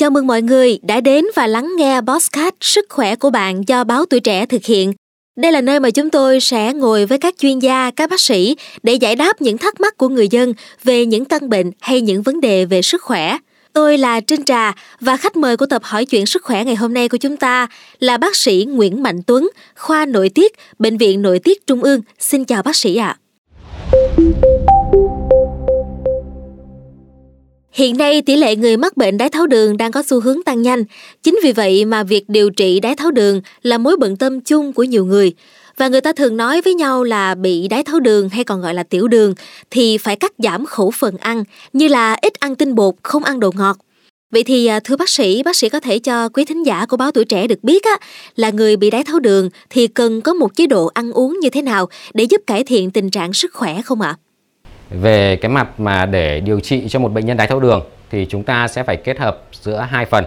Chào mừng mọi người đã đến và lắng nghe podcast Sức khỏe của bạn do báo tuổi trẻ thực hiện. Đây là nơi mà chúng tôi sẽ ngồi với các chuyên gia, các bác sĩ để giải đáp những thắc mắc của người dân về những căn bệnh hay những vấn đề về sức khỏe. Tôi là Trinh Trà và khách mời của tập hỏi chuyện sức khỏe ngày hôm nay của chúng ta là bác sĩ Nguyễn Mạnh Tuấn, khoa nội tiết, Bệnh viện Nội tiết Trung ương. Xin chào bác sĩ ạ. À. Hiện nay tỷ lệ người mắc bệnh đái tháo đường đang có xu hướng tăng nhanh. Chính vì vậy mà việc điều trị đái tháo đường là mối bận tâm chung của nhiều người. Và người ta thường nói với nhau là bị đái tháo đường hay còn gọi là tiểu đường thì phải cắt giảm khẩu phần ăn như là ít ăn tinh bột, không ăn đồ ngọt. Vậy thì à, thưa bác sĩ, bác sĩ có thể cho quý thính giả của báo tuổi trẻ được biết á, là người bị đái tháo đường thì cần có một chế độ ăn uống như thế nào để giúp cải thiện tình trạng sức khỏe không ạ? À? Về cái mặt mà để điều trị cho một bệnh nhân đái tháo đường thì chúng ta sẽ phải kết hợp giữa hai phần.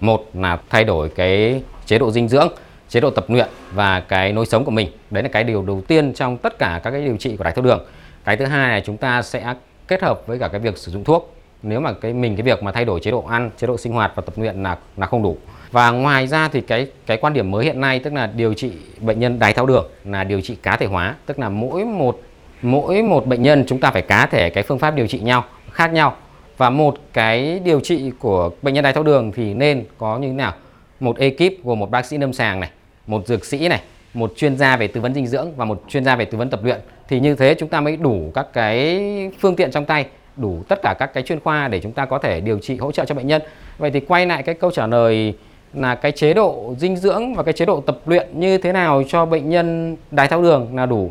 Một là thay đổi cái chế độ dinh dưỡng, chế độ tập luyện và cái lối sống của mình. Đấy là cái điều đầu tiên trong tất cả các cái điều trị của đái tháo đường. Cái thứ hai là chúng ta sẽ kết hợp với cả cái việc sử dụng thuốc. Nếu mà cái mình cái việc mà thay đổi chế độ ăn, chế độ sinh hoạt và tập luyện là là không đủ. Và ngoài ra thì cái cái quan điểm mới hiện nay tức là điều trị bệnh nhân đái tháo đường là điều trị cá thể hóa, tức là mỗi một mỗi một bệnh nhân chúng ta phải cá thể cái phương pháp điều trị nhau, khác nhau. Và một cái điều trị của bệnh nhân đái tháo đường thì nên có như thế nào? Một ekip gồm một bác sĩ lâm sàng này, một dược sĩ này, một chuyên gia về tư vấn dinh dưỡng và một chuyên gia về tư vấn tập luyện. Thì như thế chúng ta mới đủ các cái phương tiện trong tay, đủ tất cả các cái chuyên khoa để chúng ta có thể điều trị, hỗ trợ cho bệnh nhân. Vậy thì quay lại cái câu trả lời là cái chế độ dinh dưỡng và cái chế độ tập luyện như thế nào cho bệnh nhân đái tháo đường là đủ.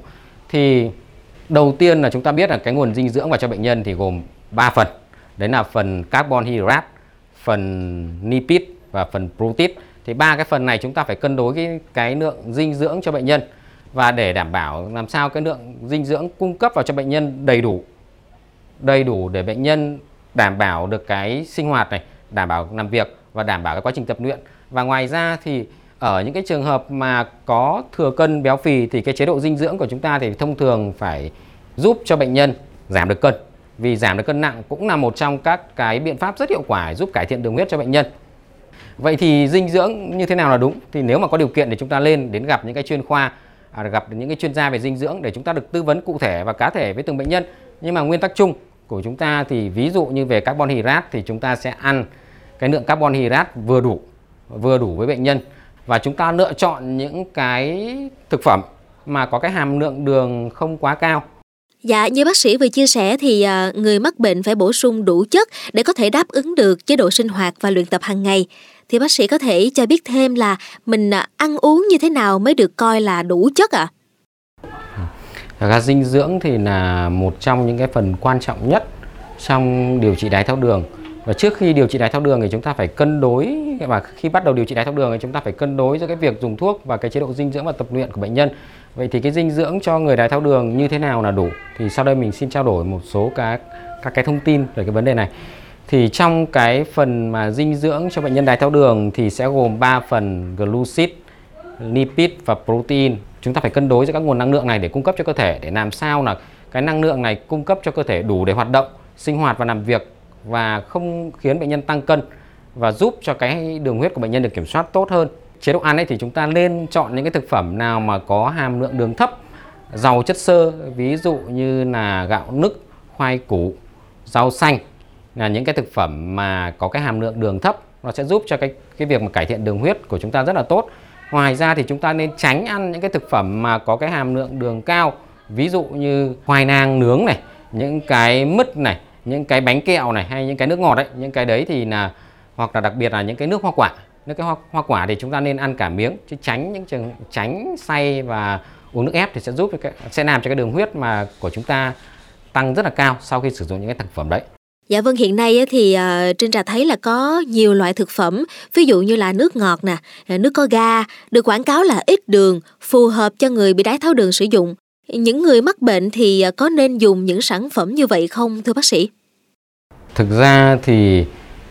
Thì Đầu tiên là chúng ta biết là cái nguồn dinh dưỡng vào cho bệnh nhân thì gồm 3 phần. Đấy là phần carbon hydrate, phần lipid và phần protein. Thì ba cái phần này chúng ta phải cân đối cái cái lượng dinh dưỡng cho bệnh nhân và để đảm bảo làm sao cái lượng dinh dưỡng cung cấp vào cho bệnh nhân đầy đủ đầy đủ để bệnh nhân đảm bảo được cái sinh hoạt này, đảm bảo làm việc và đảm bảo cái quá trình tập luyện. Và ngoài ra thì ở những cái trường hợp mà có thừa cân béo phì thì cái chế độ dinh dưỡng của chúng ta thì thông thường phải giúp cho bệnh nhân giảm được cân. Vì giảm được cân nặng cũng là một trong các cái biện pháp rất hiệu quả giúp cải thiện đường huyết cho bệnh nhân. Vậy thì dinh dưỡng như thế nào là đúng? Thì nếu mà có điều kiện thì chúng ta lên đến gặp những cái chuyên khoa à, gặp những cái chuyên gia về dinh dưỡng để chúng ta được tư vấn cụ thể và cá thể với từng bệnh nhân. Nhưng mà nguyên tắc chung của chúng ta thì ví dụ như về carbon hydrate thì chúng ta sẽ ăn cái lượng carbon hydrate vừa đủ vừa đủ với bệnh nhân và chúng ta lựa chọn những cái thực phẩm mà có cái hàm lượng đường không quá cao. Dạ, như bác sĩ vừa chia sẻ thì à, người mắc bệnh phải bổ sung đủ chất để có thể đáp ứng được chế độ sinh hoạt và luyện tập hàng ngày. Thì bác sĩ có thể cho biết thêm là mình à, ăn uống như thế nào mới được coi là đủ chất ạ? À? Thật dinh dưỡng thì là một trong những cái phần quan trọng nhất trong điều trị đái tháo đường và trước khi điều trị đái tháo đường thì chúng ta phải cân đối và khi bắt đầu điều trị đái tháo đường thì chúng ta phải cân đối giữa cái việc dùng thuốc và cái chế độ dinh dưỡng và tập luyện của bệnh nhân. Vậy thì cái dinh dưỡng cho người đái tháo đường như thế nào là đủ? Thì sau đây mình xin trao đổi một số các các cái thông tin về cái vấn đề này. Thì trong cái phần mà dinh dưỡng cho bệnh nhân đái tháo đường thì sẽ gồm 3 phần glucid, lipid và protein. Chúng ta phải cân đối giữa các nguồn năng lượng này để cung cấp cho cơ thể để làm sao là cái năng lượng này cung cấp cho cơ thể đủ để hoạt động, sinh hoạt và làm việc và không khiến bệnh nhân tăng cân và giúp cho cái đường huyết của bệnh nhân được kiểm soát tốt hơn. Chế độ ăn ấy thì chúng ta nên chọn những cái thực phẩm nào mà có hàm lượng đường thấp, giàu chất xơ, ví dụ như là gạo nức, khoai củ, rau xanh là những cái thực phẩm mà có cái hàm lượng đường thấp nó sẽ giúp cho cái cái việc mà cải thiện đường huyết của chúng ta rất là tốt. Ngoài ra thì chúng ta nên tránh ăn những cái thực phẩm mà có cái hàm lượng đường cao, ví dụ như khoai lang nướng này, những cái mứt này, những cái bánh kẹo này hay những cái nước ngọt đấy những cái đấy thì là hoặc là đặc biệt là những cái nước hoa quả nước cái hoa, hoa quả thì chúng ta nên ăn cả miếng chứ tránh những trường tránh say và uống nước ép thì sẽ giúp cái, sẽ làm cho cái đường huyết mà của chúng ta tăng rất là cao sau khi sử dụng những cái thực phẩm đấy. Dạ vâng, hiện nay thì ờ, trên Trinh Trà thấy là có nhiều loại thực phẩm, ví dụ như là nước ngọt nè, ờ, nước có ga, được quảng cáo là ít đường, phù hợp cho người bị đái tháo đường sử dụng. Những người mắc bệnh thì à, có nên dùng những sản phẩm như vậy không thưa bác sĩ? Thực ra thì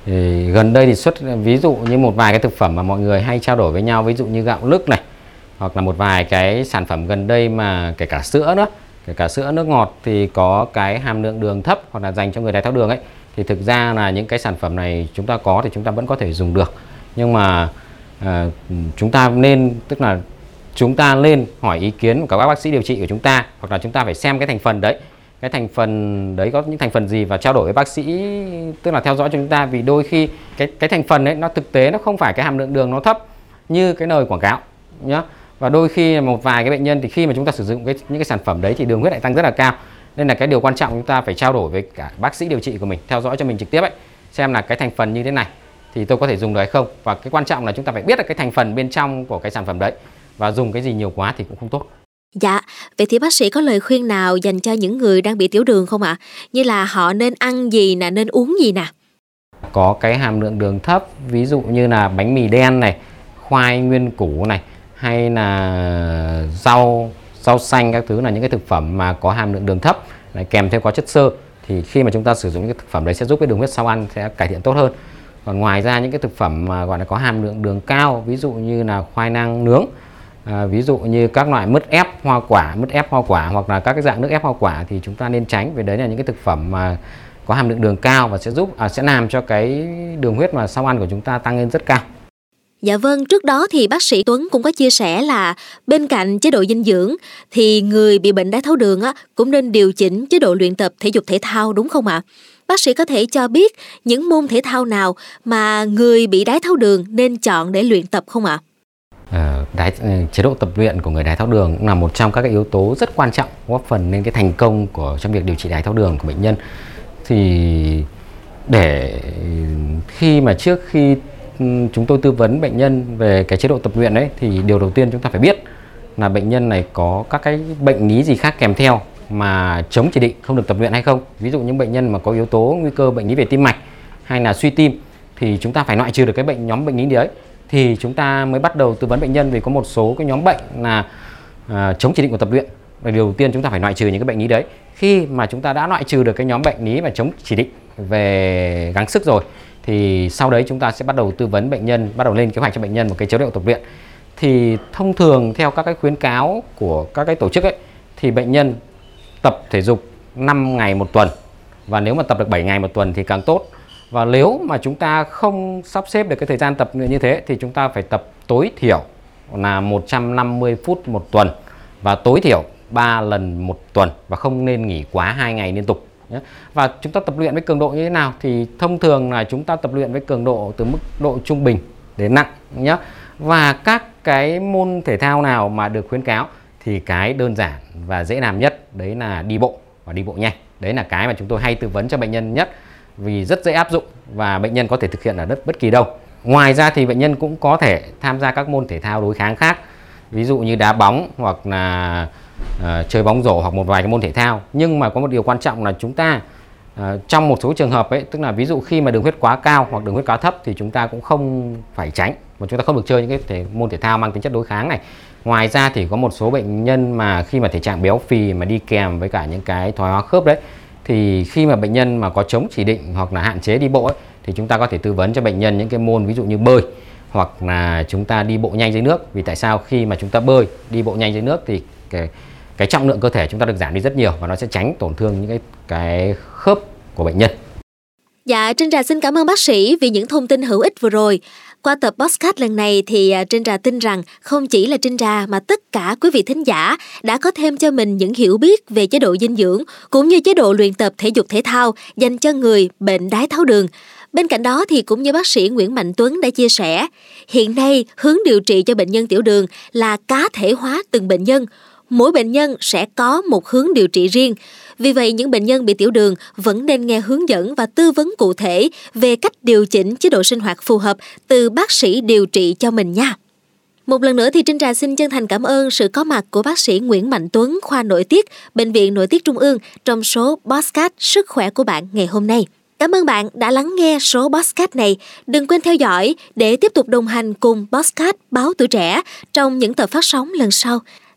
ờ, gần đây thì xuất ví dụ như một vài cái thực phẩm mà mọi người hay trao đổi với nhau ví dụ như gạo lứt này hoặc là một vài cái sản phẩm gần đây mà kể cả sữa nữa kể cả sữa nước ngọt thì có cái hàm lượng đường thấp hoặc là dành cho người đái tháo đường ấy thì thực ra là những cái sản phẩm này chúng ta có thì chúng ta vẫn có thể dùng được nhưng mà à, chúng ta nên tức là chúng ta lên hỏi ý kiến của các bác sĩ điều trị của chúng ta, hoặc là chúng ta phải xem cái thành phần đấy. Cái thành phần đấy có những thành phần gì và trao đổi với bác sĩ, tức là theo dõi cho chúng ta. Vì đôi khi cái cái thành phần đấy nó thực tế, nó không phải cái hàm lượng đường nó thấp như cái lời quảng cáo, nhá. Và đôi khi một vài cái bệnh nhân thì khi mà chúng ta sử dụng cái, những cái sản phẩm đấy thì đường huyết lại tăng rất là cao. Nên là cái điều quan trọng chúng ta phải trao đổi với cả bác sĩ điều trị của mình, theo dõi cho mình trực tiếp ấy, xem là cái thành phần như thế này thì tôi có thể dùng được hay không. Và cái quan trọng là chúng ta phải biết được cái thành phần bên trong của cái sản phẩm đấy và dùng cái gì nhiều quá thì cũng không tốt Dạ, vậy thì bác sĩ có lời khuyên nào dành cho những người đang bị tiểu đường không ạ? Như là họ nên ăn gì nè, nên uống gì nè? Có cái hàm lượng đường thấp, ví dụ như là bánh mì đen này, khoai nguyên củ này, hay là rau rau xanh các thứ là những cái thực phẩm mà có hàm lượng đường thấp lại kèm theo có chất xơ thì khi mà chúng ta sử dụng những cái thực phẩm đấy sẽ giúp cái đường huyết sau ăn sẽ cải thiện tốt hơn còn ngoài ra những cái thực phẩm mà gọi là có hàm lượng đường cao ví dụ như là khoai lang nướng à, ví dụ như các loại mứt ép hoa quả mứt ép hoa quả hoặc là các cái dạng nước ép hoa quả thì chúng ta nên tránh vì đấy là những cái thực phẩm mà có hàm lượng đường cao và sẽ giúp à, sẽ làm cho cái đường huyết mà sau ăn của chúng ta tăng lên rất cao Dạ vâng, trước đó thì bác sĩ Tuấn cũng có chia sẻ là bên cạnh chế độ dinh dưỡng thì người bị bệnh đái tháo đường á, cũng nên điều chỉnh chế độ luyện tập thể dục thể thao đúng không ạ? Bác sĩ có thể cho biết những môn thể thao nào mà người bị đái tháo đường nên chọn để luyện tập không ạ? Ờ, đái, ừ, chế độ tập luyện của người đái tháo đường cũng là một trong các cái yếu tố rất quan trọng góp phần lên cái thành công của trong việc điều trị đái tháo đường của bệnh nhân. Thì để khi mà trước khi ừ, chúng tôi tư vấn bệnh nhân về cái chế độ tập luyện đấy thì điều đầu tiên chúng ta phải biết là bệnh nhân này có các cái bệnh lý gì khác kèm theo mà chống chỉ định không được tập luyện hay không ví dụ những bệnh nhân mà có yếu tố nguy cơ bệnh lý về tim mạch hay là suy tim thì chúng ta phải loại trừ được cái bệnh nhóm bệnh lý đấy thì chúng ta mới bắt đầu tư vấn bệnh nhân vì có một số cái nhóm bệnh là à, chống chỉ định của tập luyện. Và điều đầu tiên chúng ta phải loại trừ những cái bệnh lý đấy. Khi mà chúng ta đã loại trừ được cái nhóm bệnh lý và chống chỉ định về gắng sức rồi thì sau đấy chúng ta sẽ bắt đầu tư vấn bệnh nhân bắt đầu lên kế hoạch cho bệnh nhân một cái chế độ tập luyện. Thì thông thường theo các cái khuyến cáo của các cái tổ chức ấy thì bệnh nhân tập thể dục 5 ngày một tuần. Và nếu mà tập được 7 ngày một tuần thì càng tốt và nếu mà chúng ta không sắp xếp được cái thời gian tập như thế thì chúng ta phải tập tối thiểu là 150 phút một tuần và tối thiểu 3 lần một tuần và không nên nghỉ quá 2 ngày liên tục và chúng ta tập luyện với cường độ như thế nào thì thông thường là chúng ta tập luyện với cường độ từ mức độ trung bình đến nặng nhé. Và các cái môn thể thao nào mà được khuyến cáo thì cái đơn giản và dễ làm nhất, đấy là đi bộ và đi bộ nhanh. Đấy là cái mà chúng tôi hay tư vấn cho bệnh nhân nhất vì rất dễ áp dụng và bệnh nhân có thể thực hiện ở đất bất kỳ đâu. Ngoài ra thì bệnh nhân cũng có thể tham gia các môn thể thao đối kháng khác ví dụ như đá bóng hoặc là uh, chơi bóng rổ hoặc một vài cái môn thể thao. Nhưng mà có một điều quan trọng là chúng ta uh, trong một số trường hợp ấy tức là ví dụ khi mà đường huyết quá cao hoặc đường huyết quá thấp thì chúng ta cũng không phải tránh mà chúng ta không được chơi những cái thể, môn thể thao mang tính chất đối kháng này. Ngoài ra thì có một số bệnh nhân mà khi mà thể trạng béo phì mà đi kèm với cả những cái thoái hóa khớp đấy thì khi mà bệnh nhân mà có chống chỉ định hoặc là hạn chế đi bộ ấy, thì chúng ta có thể tư vấn cho bệnh nhân những cái môn ví dụ như bơi hoặc là chúng ta đi bộ nhanh dưới nước vì tại sao khi mà chúng ta bơi đi bộ nhanh dưới nước thì cái cái trọng lượng cơ thể chúng ta được giảm đi rất nhiều và nó sẽ tránh tổn thương những cái cái khớp của bệnh nhân. Dạ, Trinh Trà xin cảm ơn bác sĩ vì những thông tin hữu ích vừa rồi. Qua tập podcast lần này thì à, Trinh Trà tin rằng không chỉ là Trinh Trà mà tất cả quý vị thính giả đã có thêm cho mình những hiểu biết về chế độ dinh dưỡng cũng như chế độ luyện tập thể dục thể thao dành cho người bệnh đái tháo đường. Bên cạnh đó thì cũng như bác sĩ Nguyễn Mạnh Tuấn đã chia sẻ, hiện nay hướng điều trị cho bệnh nhân tiểu đường là cá thể hóa từng bệnh nhân, mỗi bệnh nhân sẽ có một hướng điều trị riêng. Vì vậy, những bệnh nhân bị tiểu đường vẫn nên nghe hướng dẫn và tư vấn cụ thể về cách điều chỉnh chế độ sinh hoạt phù hợp từ bác sĩ điều trị cho mình nha. Một lần nữa thì Trinh Trà xin chân thành cảm ơn sự có mặt của bác sĩ Nguyễn Mạnh Tuấn, khoa nội tiết, Bệnh viện Nội tiết Trung ương trong số Podcast Sức khỏe của bạn ngày hôm nay. Cảm ơn bạn đã lắng nghe số Podcast này. Đừng quên theo dõi để tiếp tục đồng hành cùng Podcast Báo Tuổi Trẻ trong những tập phát sóng lần sau.